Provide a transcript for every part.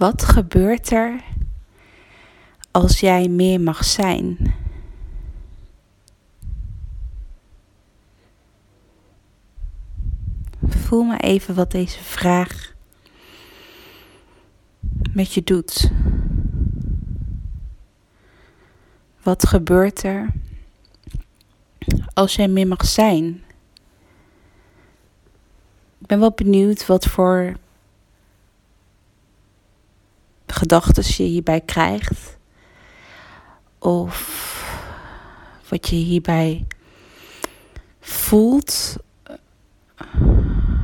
Wat gebeurt er als jij meer mag zijn? Voel maar even wat deze vraag met je doet. Wat gebeurt er als jij meer mag zijn? Ik ben wel benieuwd wat voor gedachten je hierbij krijgt. Of wat je hierbij voelt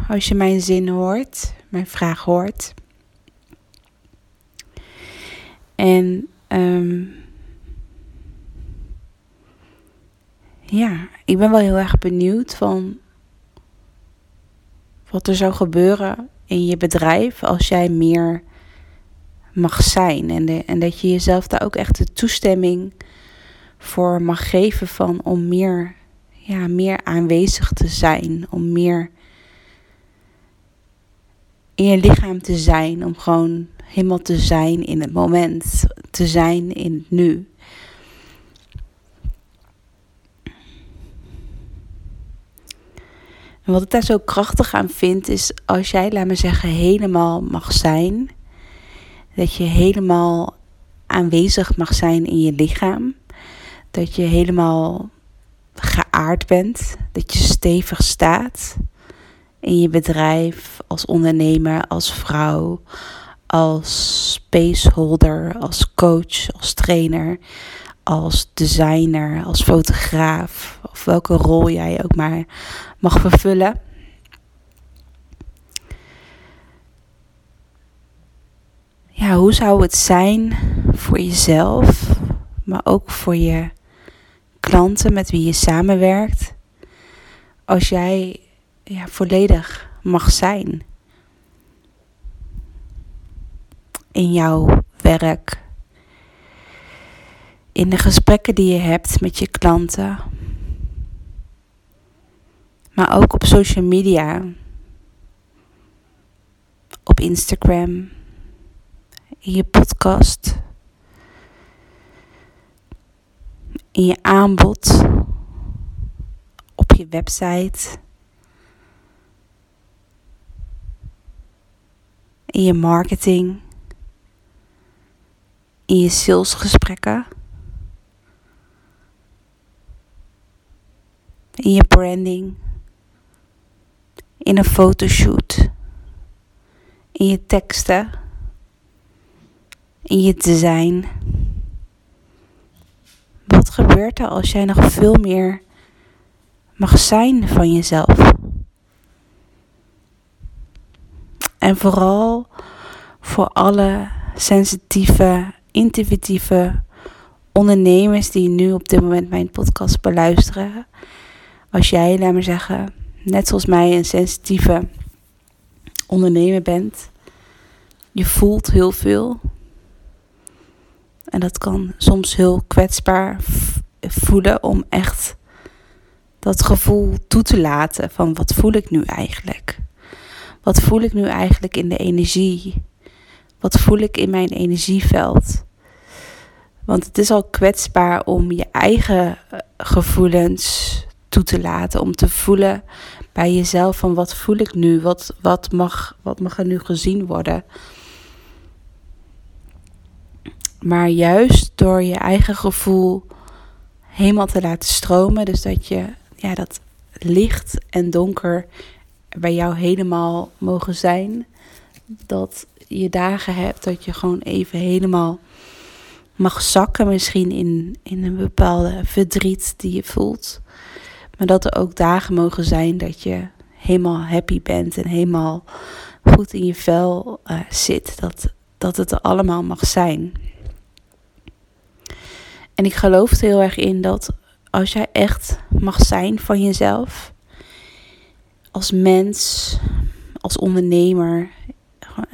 als je mijn zin hoort, mijn vraag hoort. En um, ja, ik ben wel heel erg benieuwd van wat er zou gebeuren in je bedrijf als jij meer mag zijn. En, de, en dat je jezelf daar ook echt de toestemming voor mag geven van om meer, ja, meer aanwezig te zijn. Om meer in je lichaam te zijn. Om gewoon helemaal te zijn in het moment. Te zijn in het nu. Wat ik daar zo krachtig aan vind, is als jij, laat me zeggen, helemaal mag zijn. Dat je helemaal aanwezig mag zijn in je lichaam. Dat je helemaal geaard bent. Dat je stevig staat in je bedrijf, als ondernemer, als vrouw, als spaceholder, als coach, als trainer, als designer, als fotograaf, of welke rol jij ook maar mag vervullen. Ja, hoe zou het zijn voor jezelf, maar ook voor je klanten met wie je samenwerkt, als jij ja, volledig mag zijn in jouw werk, in de gesprekken die je hebt met je klanten, maar ook op social media, op Instagram, in je podcast, in je aanbod, op je website. in je marketing, in je salesgesprekken, in je branding, in een fotoshoot, in je teksten, in je design. Wat gebeurt er als jij nog veel meer mag zijn van jezelf? En vooral voor alle sensitieve, intuïtieve ondernemers die nu op dit moment mijn podcast beluisteren. Als jij, laat maar zeggen, net zoals mij een sensitieve ondernemer bent. Je voelt heel veel. En dat kan soms heel kwetsbaar voelen om echt dat gevoel toe te laten van wat voel ik nu eigenlijk? Wat voel ik nu eigenlijk in de energie? Wat voel ik in mijn energieveld? Want het is al kwetsbaar om je eigen eh, gevoelens toe te laten. Om te voelen bij jezelf van wat voel ik nu? Wat, wat, mag, wat mag er nu gezien worden? Maar juist door je eigen gevoel helemaal te laten stromen. Dus dat je ja, dat licht en donker bij jou helemaal mogen zijn. Dat je dagen hebt dat je gewoon even helemaal mag zakken, misschien in, in een bepaalde verdriet die je voelt. Maar dat er ook dagen mogen zijn dat je helemaal happy bent en helemaal goed in je vel uh, zit. Dat, dat het er allemaal mag zijn. En ik geloof er heel erg in dat als jij echt mag zijn van jezelf, als mens, als ondernemer,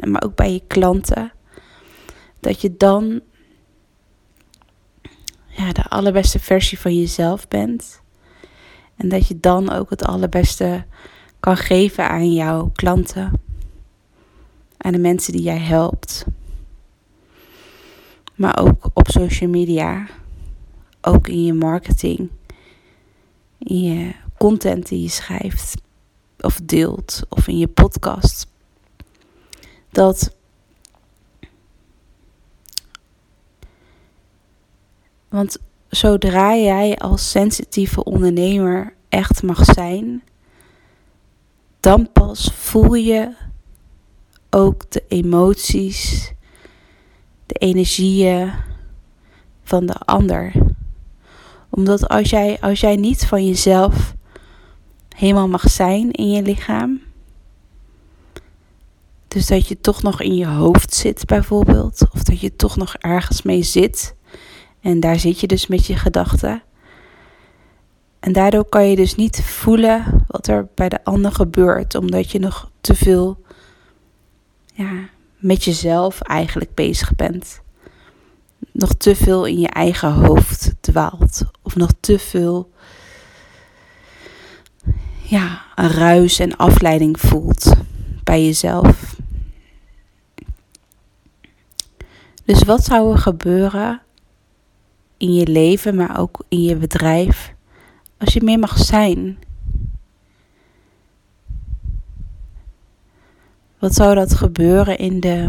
maar ook bij je klanten, dat je dan ja, de allerbeste versie van jezelf bent. En dat je dan ook het allerbeste kan geven aan jouw klanten, aan de mensen die jij helpt. maar ook op social media, ook in je marketing, in je content die je schrijft of deelt of in je podcast. Dat want zodra jij als sensitieve ondernemer echt mag zijn, dan pas voel je ook de emoties, de energieën van de ander. Omdat als jij, als jij niet van jezelf helemaal mag zijn in je lichaam, dus dat je toch nog in je hoofd zit bijvoorbeeld, of dat je toch nog ergens mee zit en daar zit je dus met je gedachten. En daardoor kan je dus niet voelen wat er bij de ander gebeurt, omdat je nog te veel ja, met jezelf eigenlijk bezig bent. Nog te veel in je eigen hoofd dwaalt. Of nog te veel ja, ruis en afleiding voelt bij jezelf. Dus wat zou er gebeuren in je leven, maar ook in je bedrijf, als je meer mag zijn? Wat zou dat gebeuren in de,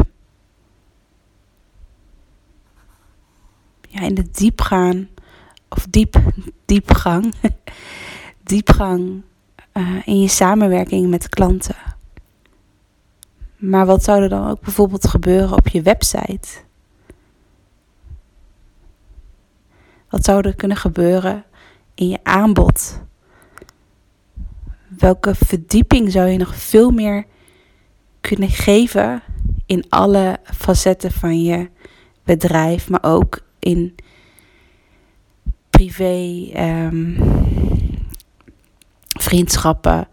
ja, in de diepgaan, of diep, diepgang, diepgang uh, in je samenwerking met klanten? Maar wat zou er dan ook bijvoorbeeld gebeuren op je website? Wat zou er kunnen gebeuren in je aanbod? Welke verdieping zou je nog veel meer kunnen geven in alle facetten van je bedrijf, maar ook in privé, um, vriendschappen,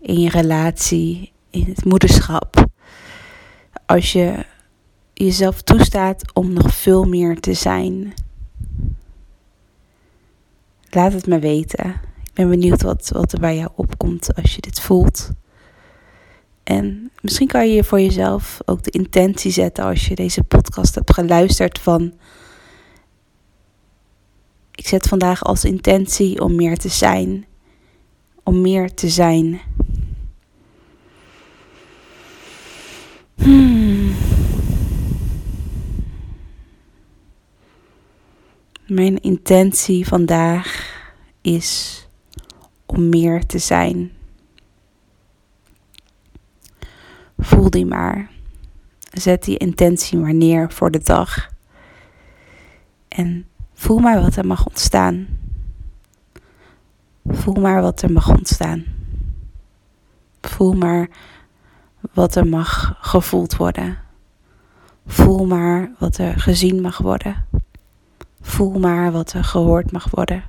in je relatie, in het moederschap. Als je jezelf toestaat om nog veel meer te zijn. Laat het me weten. Ik ben benieuwd wat, wat er bij jou opkomt als je dit voelt. En misschien kan je voor jezelf ook de intentie zetten als je deze podcast hebt geluisterd van ik zet vandaag als intentie om meer te zijn. Om meer te zijn. Hmm. Mijn intentie vandaag is om meer te zijn. Voel die maar. Zet die intentie maar neer voor de dag. En voel maar wat er mag ontstaan. Voel maar wat er mag ontstaan. Voel maar wat er mag gevoeld worden. Voel maar wat er gezien mag worden. Voel maar wat er gehoord mag worden.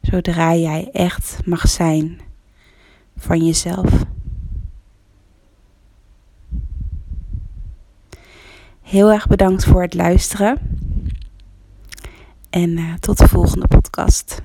Zodra jij echt mag zijn van jezelf. Heel erg bedankt voor het luisteren. En uh, tot de volgende podcast.